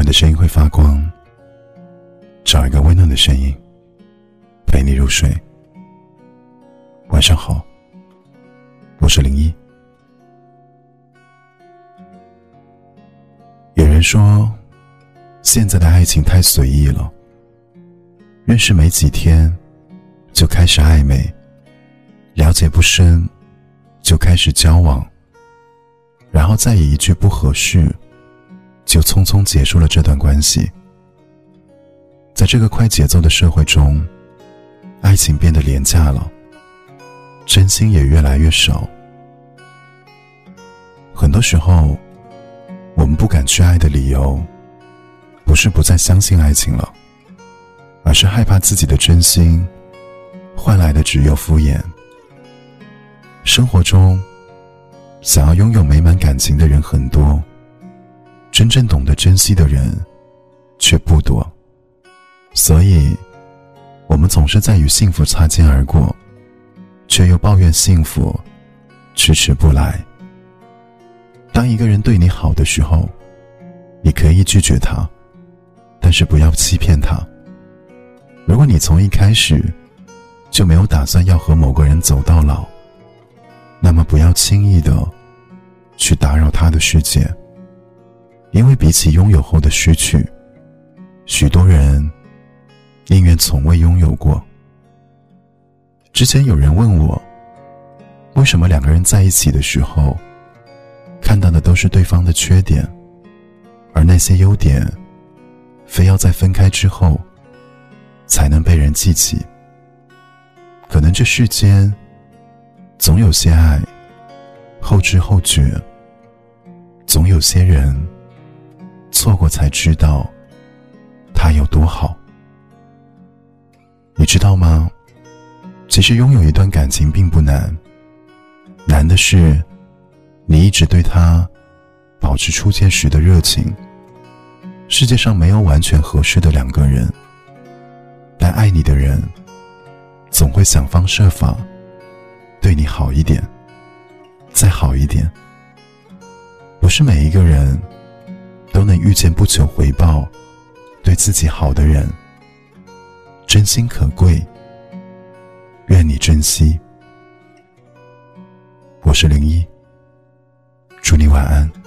晚的声音会发光，找一个温暖的声音陪你入睡。晚上好，我是零一。有人说，现在的爱情太随意了，认识没几天就开始暧昧，了解不深就开始交往，然后再以一句不合适。就匆匆结束了这段关系。在这个快节奏的社会中，爱情变得廉价了，真心也越来越少。很多时候，我们不敢去爱的理由，不是不再相信爱情了，而是害怕自己的真心换来的只有敷衍。生活中，想要拥有美满感情的人很多。真正懂得珍惜的人，却不多。所以，我们总是在与幸福擦肩而过，却又抱怨幸福迟迟不来。当一个人对你好的时候，你可以拒绝他，但是不要欺骗他。如果你从一开始就没有打算要和某个人走到老，那么不要轻易的去打扰他的世界。因为比起拥有后的失去，许多人宁愿从未拥有过。之前有人问我，为什么两个人在一起的时候，看到的都是对方的缺点，而那些优点，非要在分开之后，才能被人记起？可能这世间，总有些爱，后知后觉，总有些人。错过才知道，他有多好。你知道吗？其实拥有一段感情并不难，难的是，你一直对他保持初见时的热情。世界上没有完全合适的两个人，但爱你的人，总会想方设法对你好一点，再好一点。不是每一个人。都能遇见不求回报、对自己好的人，真心可贵。愿你珍惜。我是零一，祝你晚安。